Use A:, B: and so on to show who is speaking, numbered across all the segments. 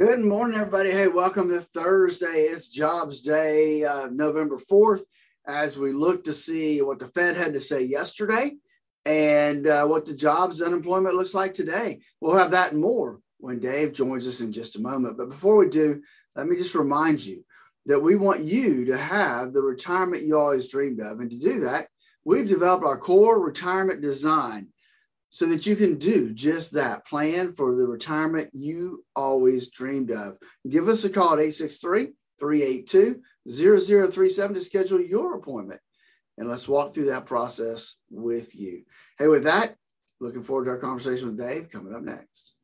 A: Good morning, everybody. Hey, welcome to Thursday. It's Jobs Day, uh, November 4th, as we look to see what the Fed had to say yesterday and uh, what the jobs unemployment looks like today. We'll have that and more when Dave joins us in just a moment. But before we do, let me just remind you that we want you to have the retirement you always dreamed of. And to do that, we've developed our core retirement design so that you can do just that plan for the retirement you always dreamed of. Give us a call at 863 382 0037 to schedule your appointment. And let's walk through that process with you. Hey, with that, looking forward to our conversation with Dave coming up next.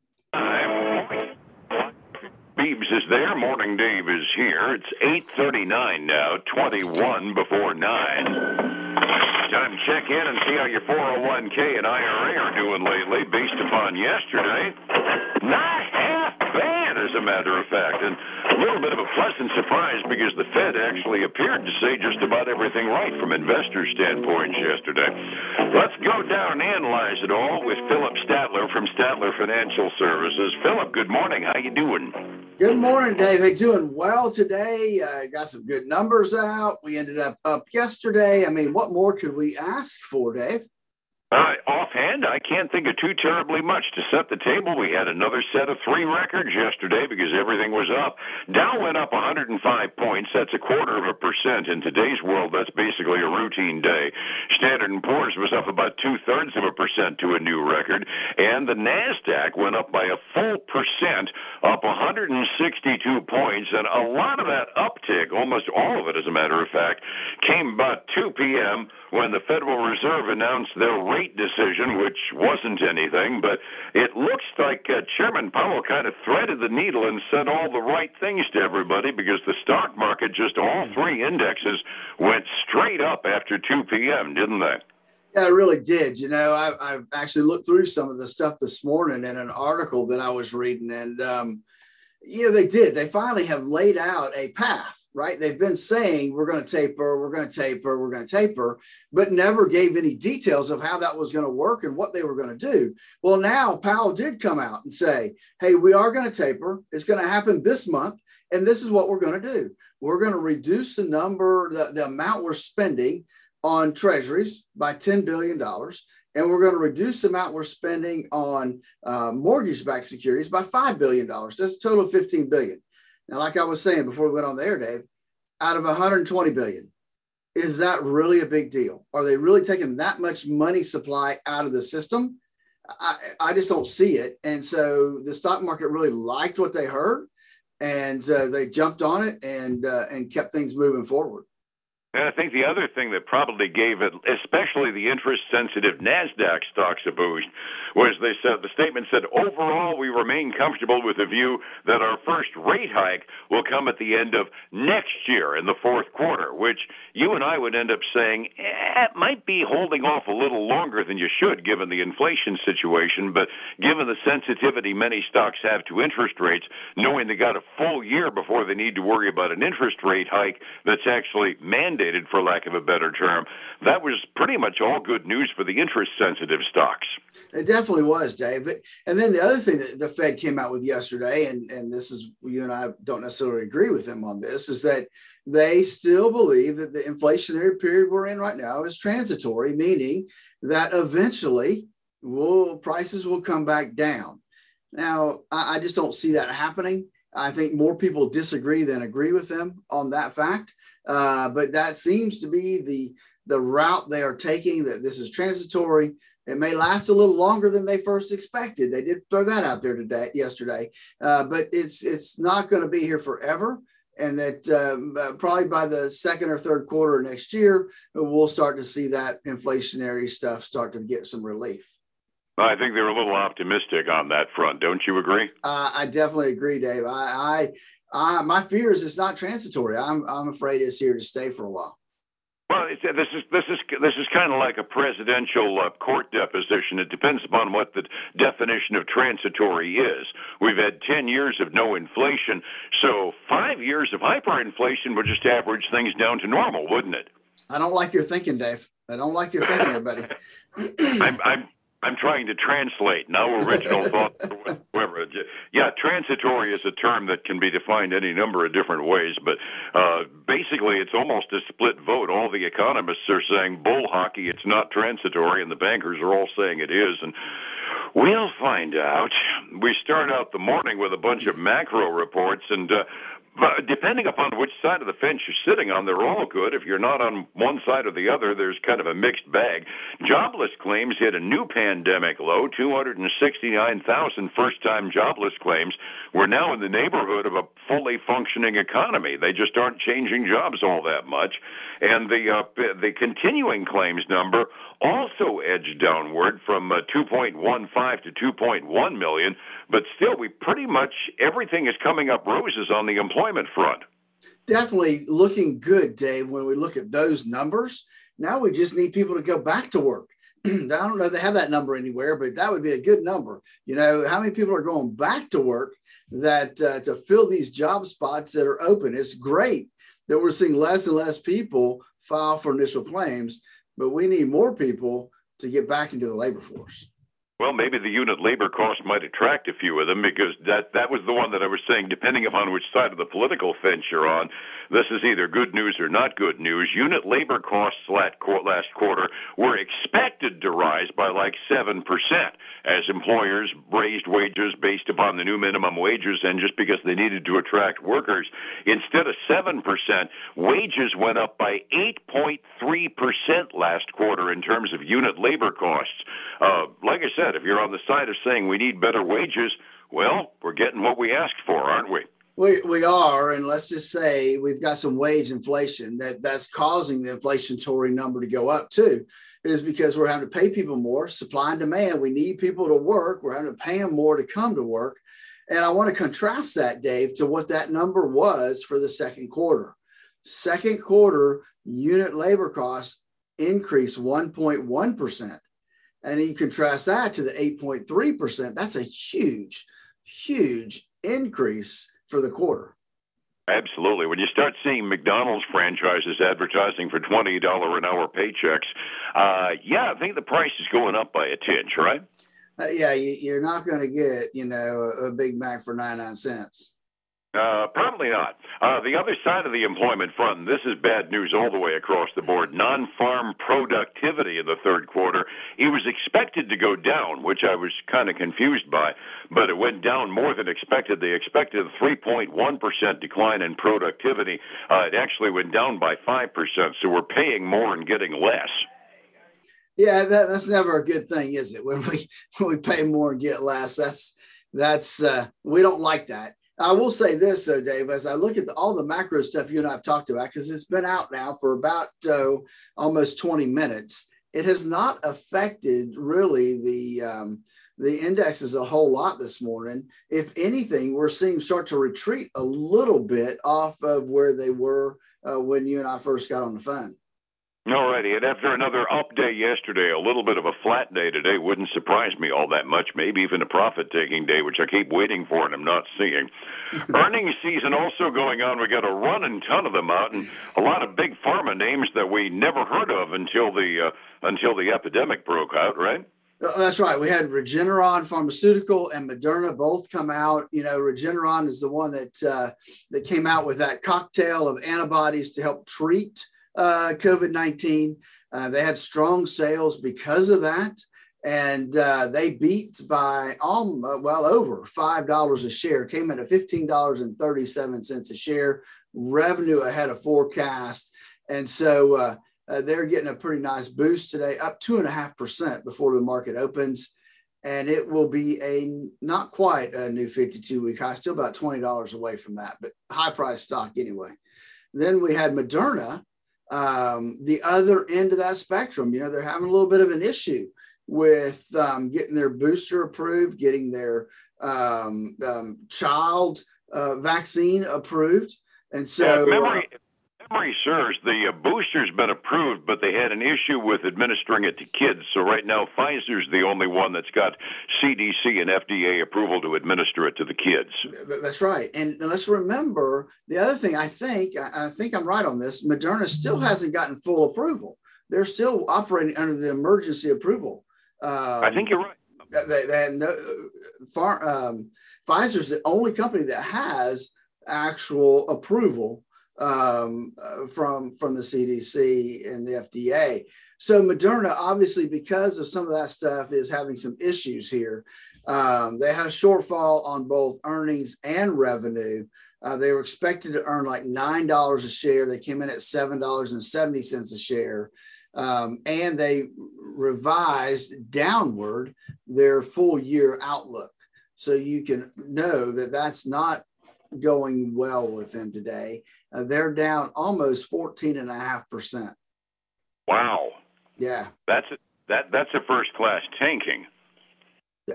B: Beebs is there. Morning Dave is here. It's 8.39 now, 21 before 9. Time to check in and see how your 401k and IRA are doing lately based upon yesterday. Not half bad, as a matter of fact. And a little bit of a pleasant surprise because the Fed actually appeared to say just about everything right from investor standpoints yesterday. Let's go down and analyze it all with Phillip Statler from Statler Financial Services. Phillip, good morning. How you doing?
A: Good morning. Hey, doing well today. Uh, got some good numbers out. We ended up up yesterday. I mean, what more could we ask for, Dave?
B: Uh, offhand, I can't think of too terribly much to set the table. We had another set of three records yesterday because everything was up. Dow went up 105 points. That's a quarter of a percent. In today's world, that's basically a routine day. Standard & Poor's was up about two thirds of a percent to a new record, and the Nasdaq went up by a full percent, up 162 points. And a lot of that uptick, almost all of it, as a matter of fact, came about 2 p.m. when the Federal Reserve announced their rate decision, which wasn't anything, but it looks like uh, Chairman Powell kind of threaded the needle and said all the right things to everybody because the stock market, just all three indexes, went straight up after 2 p.m., didn't they?
A: Yeah, it really did. You know, I, have actually looked through some of the stuff this morning in an article that I was reading, and um, you know, they did. They finally have laid out a path, right? They've been saying we're going to taper, we're going to taper, we're going to taper, but never gave any details of how that was going to work and what they were going to do. Well, now Powell did come out and say, hey, we are going to taper. It's going to happen this month. And this is what we're going to do. We're going to reduce the number, the, the amount we're spending on treasuries by $10 billion and we're going to reduce the amount we're spending on uh, mortgage-backed securities by $5 billion. That's a total of 15 billion. Now, like I was saying before we went on the air, Dave, out of 120 billion, is that really a big deal? Are they really taking that much money supply out of the system? I, I just don't see it. And so the stock market really liked what they heard and uh, they jumped on it and, uh, and kept things moving forward.
B: And I think the other thing that probably gave it, especially the interest sensitive NASDAQ stocks a boost, was they said the statement said, overall, we remain comfortable with the view that our first rate hike will come at the end of next year in the fourth quarter, which you and I would end up saying eh, it might be holding off a little longer than you should given the inflation situation. But given the sensitivity many stocks have to interest rates, knowing they got a full year before they need to worry about an interest rate hike that's actually mandated for lack of a better term. That was pretty much all good news for the interest sensitive stocks.
A: It definitely was, Dave. And then the other thing that the Fed came out with yesterday, and, and this is, you and I don't necessarily agree with them on this, is that they still believe that the inflationary period we're in right now is transitory, meaning that eventually will prices will come back down. Now, I, I just don't see that happening. I think more people disagree than agree with them on that fact. Uh, but that seems to be the the route they are taking. That this is transitory. It may last a little longer than they first expected. They did throw that out there today, yesterday, uh, but it's it's not going to be here forever. And that um, uh, probably by the second or third quarter next year, we'll start to see that inflationary stuff start to get some relief.
B: I think they're a little optimistic on that front. Don't you agree?
A: Uh, I definitely agree, Dave. I, I, I, my fear is it's not transitory. I'm, I'm afraid it's here to stay for a while.
B: Well, this is this is this is kind of like a presidential uh, court deposition. It depends upon what the definition of transitory is. We've had ten years of no inflation, so five years of hyperinflation would just average things down to normal, wouldn't it?
A: I don't like your thinking, Dave. I don't like your thinking, buddy.
B: I'm, I'm I'm trying to translate. No original thought whatsoever. Yeah, transitory is a term that can be defined any number of different ways, but uh, basically it's almost a split vote. All the economists are saying bull hockey, it's not transitory, and the bankers are all saying it is. And we'll find out. We start out the morning with a bunch of macro reports, and uh, but depending upon which side of the fence you're sitting on, they're all good. If you're not on one side or the other, there's kind of a mixed bag. Jobless claims hit a new pandemic low 269,000 first time jobless claims. We're now in the neighborhood of a fully functioning economy. They just aren't changing jobs all that much. And the, uh, the continuing claims number also edged downward from uh, 2.15 to 2.1 million, but still, we pretty much everything is coming up roses on the employment front.
A: Definitely looking good, Dave, when we look at those numbers. Now we just need people to go back to work. I don't know if they have that number anywhere, but that would be a good number. You know, how many people are going back to work that uh, to fill these job spots that are open? It's great that we're seeing less and less people file for initial claims but we need more people to get back into the labor force.
B: Well, maybe the unit labor cost might attract a few of them because that that was the one that I was saying. Depending upon which side of the political fence you're on, this is either good news or not good news. Unit labor costs last quarter were expected to rise by like seven percent as employers raised wages based upon the new minimum wages, and just because they needed to attract workers, instead of seven percent, wages went up by eight point three percent last quarter in terms of unit labor costs. Uh, like I said, if you're on the side of saying we need better wages, well, we're getting what we asked for, aren't we?
A: We, we are, and let's just say we've got some wage inflation that that's causing the inflationary number to go up too. is because we're having to pay people more, supply and demand. We need people to work. We're having to pay them more to come to work. And I want to contrast that, Dave, to what that number was for the second quarter. Second quarter unit labor costs increased 1.1%. And you contrast that to the 8.3%, that's a huge, huge increase for the quarter.
B: Absolutely. When you start seeing McDonald's franchises advertising for $20 an hour paychecks, uh, yeah, I think the price is going up by a tinge, right?
A: Uh, yeah, you, are not going to get, you know, a Big Mac for 99 cents.
B: Uh, probably not. Uh, the other side of the employment front, and this is bad news all the way across the board, non farm productivity in the third quarter. It was expected to go down, which I was kind of confused by, but it went down more than expected. They expected a 3.1% decline in productivity. Uh, it actually went down by 5%, so we're paying more and getting less.
A: Yeah, that, that's never a good thing, is it? When we when we pay more and get less, that's that's uh, we don't like that. I will say this, though, Dave, as I look at the, all the macro stuff you and I have talked about, because it's been out now for about uh, almost 20 minutes, it has not affected really the um, the indexes a whole lot this morning. If anything, we're seeing start to retreat a little bit off of where they were uh, when you and I first got on the phone.
B: All righty. And after another up day yesterday, a little bit of a flat day today wouldn't surprise me all that much. Maybe even a profit taking day, which I keep waiting for and I'm not seeing. Earnings season also going on. We got a running ton of them out, and a lot of big pharma names that we never heard of until the uh, until the epidemic broke out. Right.
A: Uh, that's right. We had Regeneron Pharmaceutical and Moderna both come out. You know, Regeneron is the one that uh, that came out with that cocktail of antibodies to help treat uh, COVID 19. Uh, they had strong sales because of that. And uh, they beat by um, well over $5 a share, came in at $15.37 a share, revenue ahead of forecast. And so uh, uh, they're getting a pretty nice boost today, up 2.5% before the market opens. And it will be a not quite a new 52 week high, still about $20 away from that, but high price stock anyway. Then we had Moderna, um, the other end of that spectrum. You know, they're having a little bit of an issue with um, getting their booster approved, getting their um, um child uh, vaccine approved. And so,
B: yeah, memory, uh, memory serves, the uh, booster's been approved, but they had an issue with administering it to kids. So right now, Pfizer's the only one that's got CDC and FDA approval to administer it to the kids.
A: That's right. And let's remember the other thing. I think I think I'm right on this. Moderna still hasn't gotten full approval. They're still operating under the emergency approval
B: Um, I think you're right.
A: They, they no far. Um, Pfizer's the only company that has actual approval um, uh, from from the CDC and the FDA. So Moderna, obviously, because of some of that stuff, is having some issues here. Um, they had a shortfall on both earnings and revenue. Uh, they were expected to earn like nine dollars a share. They came in at seven dollars and seventy cents a share, um, and they revised downward their full year outlook. So you can know that that's not going well with them today. Uh, they're down almost 14 and a half percent.
B: Wow.
A: Yeah.
B: That's a, that that's a first class tanking.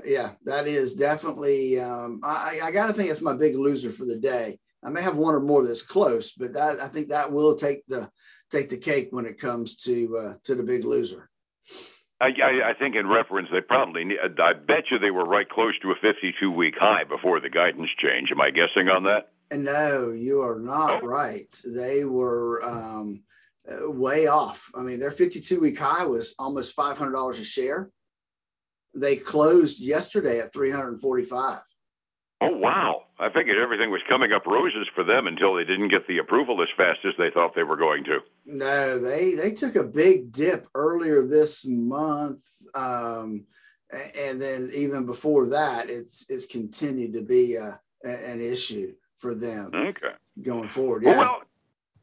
A: Yeah, that is definitely. Um, I, I got to think it's my big loser for the day. I may have one or more that's close, but that I think that will take the take the cake when it comes to uh, to the big loser.
B: I, I, I think in reference, they probably. I bet you they were right close to a 52 week high before the guidance change. Am I guessing on that?
A: No, you are not oh. right. They were um, uh, way off. I mean, their 52 week high was almost $500 a share. They closed yesterday at 345.
B: Oh, wow. I figured everything was coming up roses for them until they didn't get the approval as fast as they thought they were going to.
A: No, they they took a big dip earlier this month, um, and then even before that, it's it's continued to be a, an issue for them.
B: Okay,
A: going forward. Yeah.
B: Well,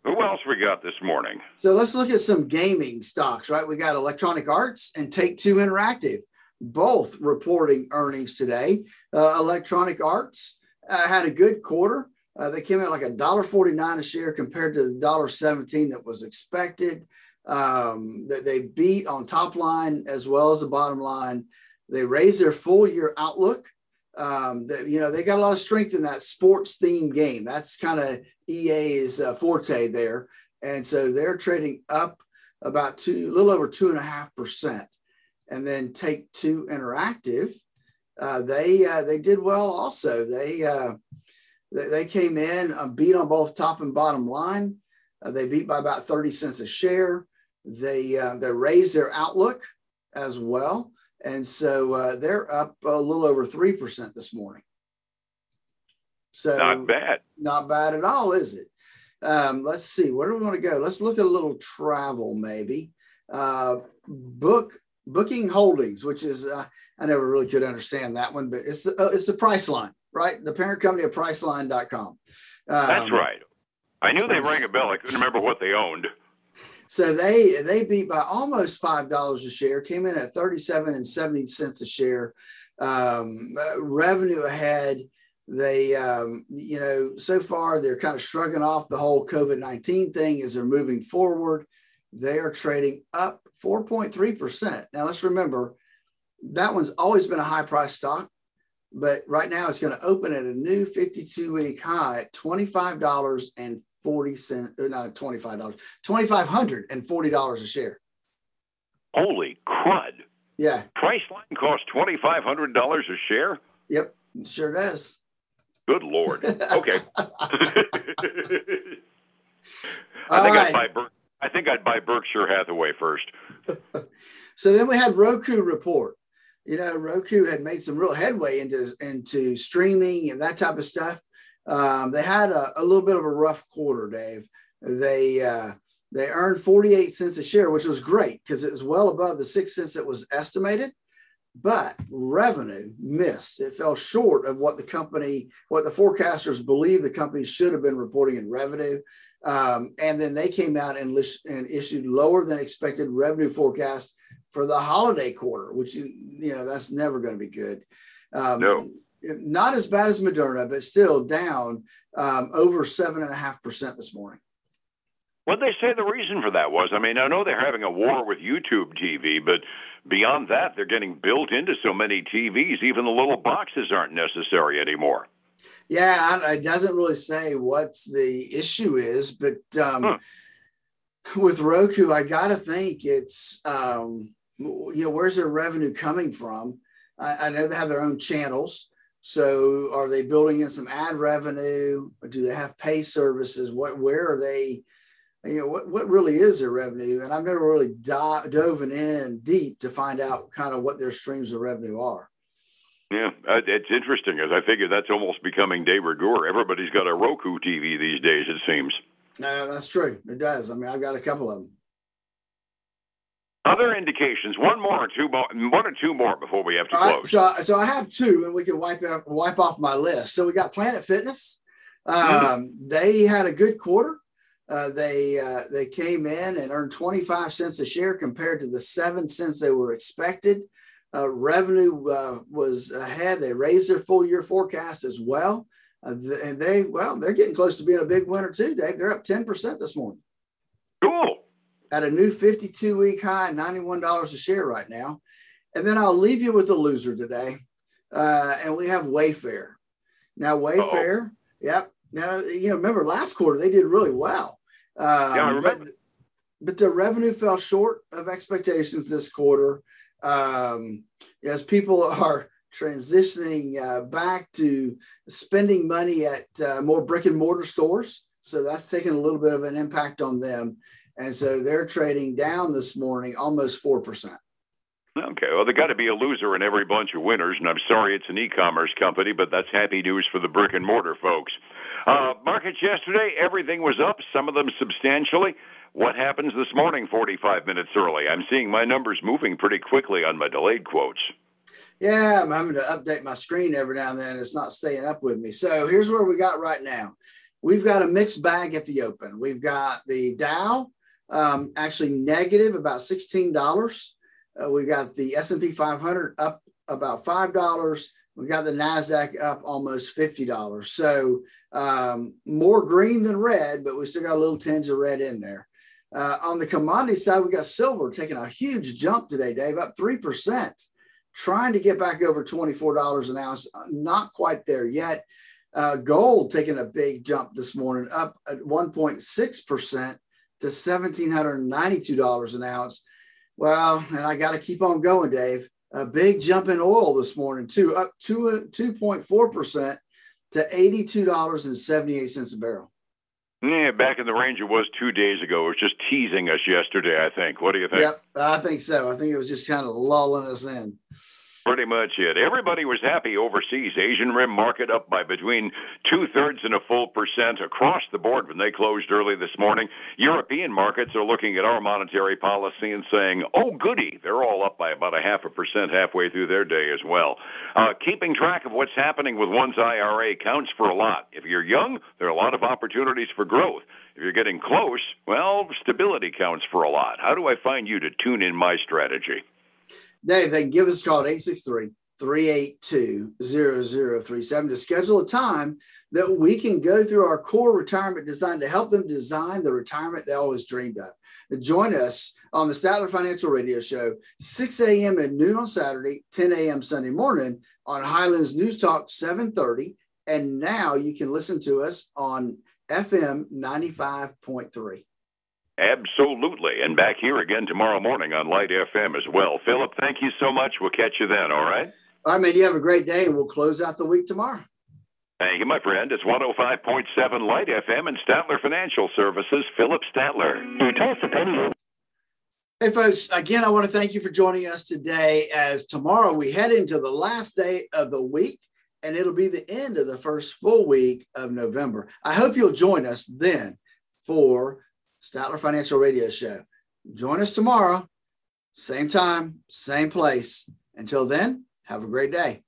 B: who else we got this morning?
A: So let's look at some gaming stocks. Right, we got Electronic Arts and Take Two Interactive, both reporting earnings today. Uh, Electronic Arts uh, had a good quarter. Uh, they came out like a dollar forty nine a share compared to the dollar seventeen that was expected. Um, that they beat on top line as well as the bottom line. They raised their full year outlook. Um, that you know they got a lot of strength in that sports themed game. That's kind of EA's uh, forte there, and so they're trading up about two, a little over two and a half percent. And then Take Two Interactive uh, they uh, they did well also. They uh, they, they, came in uh, beat on both top and bottom line. Uh, they beat by about thirty cents a share. They uh, they raised their outlook as well, and so they're up a little over three percent this morning.
B: So not bad.
A: Not bad at all, is it? Um, let's see. Where do we want to go? Let's look at a little travel, maybe. book Booking Holdings, which is uh, I never really could understand that one, but it's uh, it's the Priceline, right? The parent company of Priceline.com. Um,
B: That's right. I knew they rang a bell. I couldn't remember what they owned.
A: So they they beat by almost five dollars a share, came in at thirty seven and seventy cents a share. Um, uh, revenue ahead. They, um, you know, so far they're kind of shrugging off the whole COVID nineteen thing as they're moving forward. They are trading up 4.3%. Now let's remember that one's always been a high price stock, but right now it's going to open at a new 52 week high at $25 and 40 cents, uh, not $25, $2,540 a share.
B: Holy crud.
A: Yeah.
B: Priceline costs $2,500 a share?
A: Yep, sure does.
B: Good Lord. Okay. I think right. I'd buy Bur- I think I'd buy Berkshire Hathaway first.
A: so then we had Roku report. You know, Roku had made some real headway into into streaming and that type of stuff. Um, they had a, a, little bit of a rough quarter, Dave. They uh, they earned 48 cents a share, which was great because it was well above the six cents that was estimated. But revenue missed. It fell short of what the company, what the forecasters believe the company should have been reporting in revenue. Um, and then they came out and, list, and issued lower than expected revenue forecast for the holiday quarter, which you, you know that's never going to be good.
B: Um, no.
A: Not as bad as Moderna, but still down um, over seven and a half percent this morning.
B: What they say the reason for that was? I mean, I know they're having a war with YouTube TV, but beyond that, they're getting built into so many TVs, even the little boxes aren't necessary anymore.
A: Yeah, it doesn't really say what the issue is, but um, with Roku, I got to think it's, um, you know, where's their revenue coming from? I, I, know they have their own channels. So are they building in some ad revenue? Or do they have pay services? What, where are they? you know what, what really is their revenue and i've never really do- dove in deep to find out kind of what their streams of revenue are
B: yeah, uh, it's interesting as I figure that's almost becoming de rigueur. Everybody's got a Roku TV these days, it seems.
A: No, that's true. It does. I mean, I've got a couple of them.
B: Other indications. One more or two more. One or two more before we have to close.
A: Right, so, so I have two, and we can wipe out, wipe off my list. So we got Planet Fitness. Um, mm-hmm. They had a good quarter. Uh, they uh, they came in and earned 25 cents a share compared to the seven cents they were expected. Uh, revenue uh, was ahead. They raised their full year forecast as well. Uh, and they, well, they're getting close to being a big winner too, Dave. They're up 10% this morning.
B: Cool.
A: At a new 52 week high, $91 a share right now. And then I'll leave you with the loser today. Uh, and we have Wayfair. Now, Wayfair, Uh-oh. yep. Now, you know, remember last quarter, they did really well.
B: Um, yeah, I remember.
A: But, but the revenue fell short of expectations this quarter um, as people are transitioning uh, back to spending money at uh, more brick and mortar stores. So that's taking a little bit of an impact on them. And so they're trading down this morning almost 4%.
B: Okay, well, there got to be a loser in every bunch of winners, and I'm sorry it's an e-commerce company, but that's happy news for the brick and mortar folks. Uh, markets yesterday, everything was up, some of them substantially. What happens this morning, 45 minutes early? I'm seeing my numbers moving pretty quickly on my delayed quotes.
A: Yeah, I'm having to update my screen every now and then. It's not staying up with me. So here's where we got right now. We've got a mixed bag at the open. We've got the Dow um, actually negative about $16. Uh, we got the S&P 500 up about $5. We got the NASDAQ up almost $50. So um, more green than red, but we still got a little tinge of red in there. Uh, on the commodity side, we got silver taking a huge jump today, Dave, up 3%, trying to get back over $24 an ounce. Uh, not quite there yet. Uh, gold taking a big jump this morning, up at 1.6% to $1,792 an ounce. Well, and I got to keep on going, Dave. A big jump in oil this morning, too, up 2, 2.4% to $82.78 a barrel.
B: Yeah, back in the range it was two days ago. It was just teasing us yesterday, I think. What do you think?
A: Yep, I think so. I think it was just kind of lulling us in.
B: Pretty much it. Everybody was happy overseas. Asian Rim market up by between two thirds and a full percent across the board when they closed early this morning. European markets are looking at our monetary policy and saying, oh, goody. They're all up by about a half a percent halfway through their day as well. Uh, keeping track of what's happening with one's IRA counts for a lot. If you're young, there are a lot of opportunities for growth. If you're getting close, well, stability counts for a lot. How do I find you to tune in my strategy?
A: Dave, they give us a call at 863 382 0037 to schedule a time that we can go through our core retirement design to help them design the retirement they always dreamed of. Join us on the Statler Financial Radio Show, 6 a.m. and noon on Saturday, 10 a.m. Sunday morning on Highlands News Talk 730. And now you can listen to us on FM 95.3.
B: Absolutely. And back here again tomorrow morning on Light FM as well. Phillip, thank you so much. We'll catch you then, all right?
A: All right, man. You have a great day, and we'll close out the week tomorrow.
B: Thank you, my friend. It's 105.7 Light FM and Statler Financial Services, Phillip Statler. You toss a penny.
A: Hey, folks, again, I want to thank you for joining us today as tomorrow we head into the last day of the week and it'll be the end of the first full week of November. I hope you'll join us then for Statler Financial Radio Show. Join us tomorrow, same time, same place. Until then, have a great day.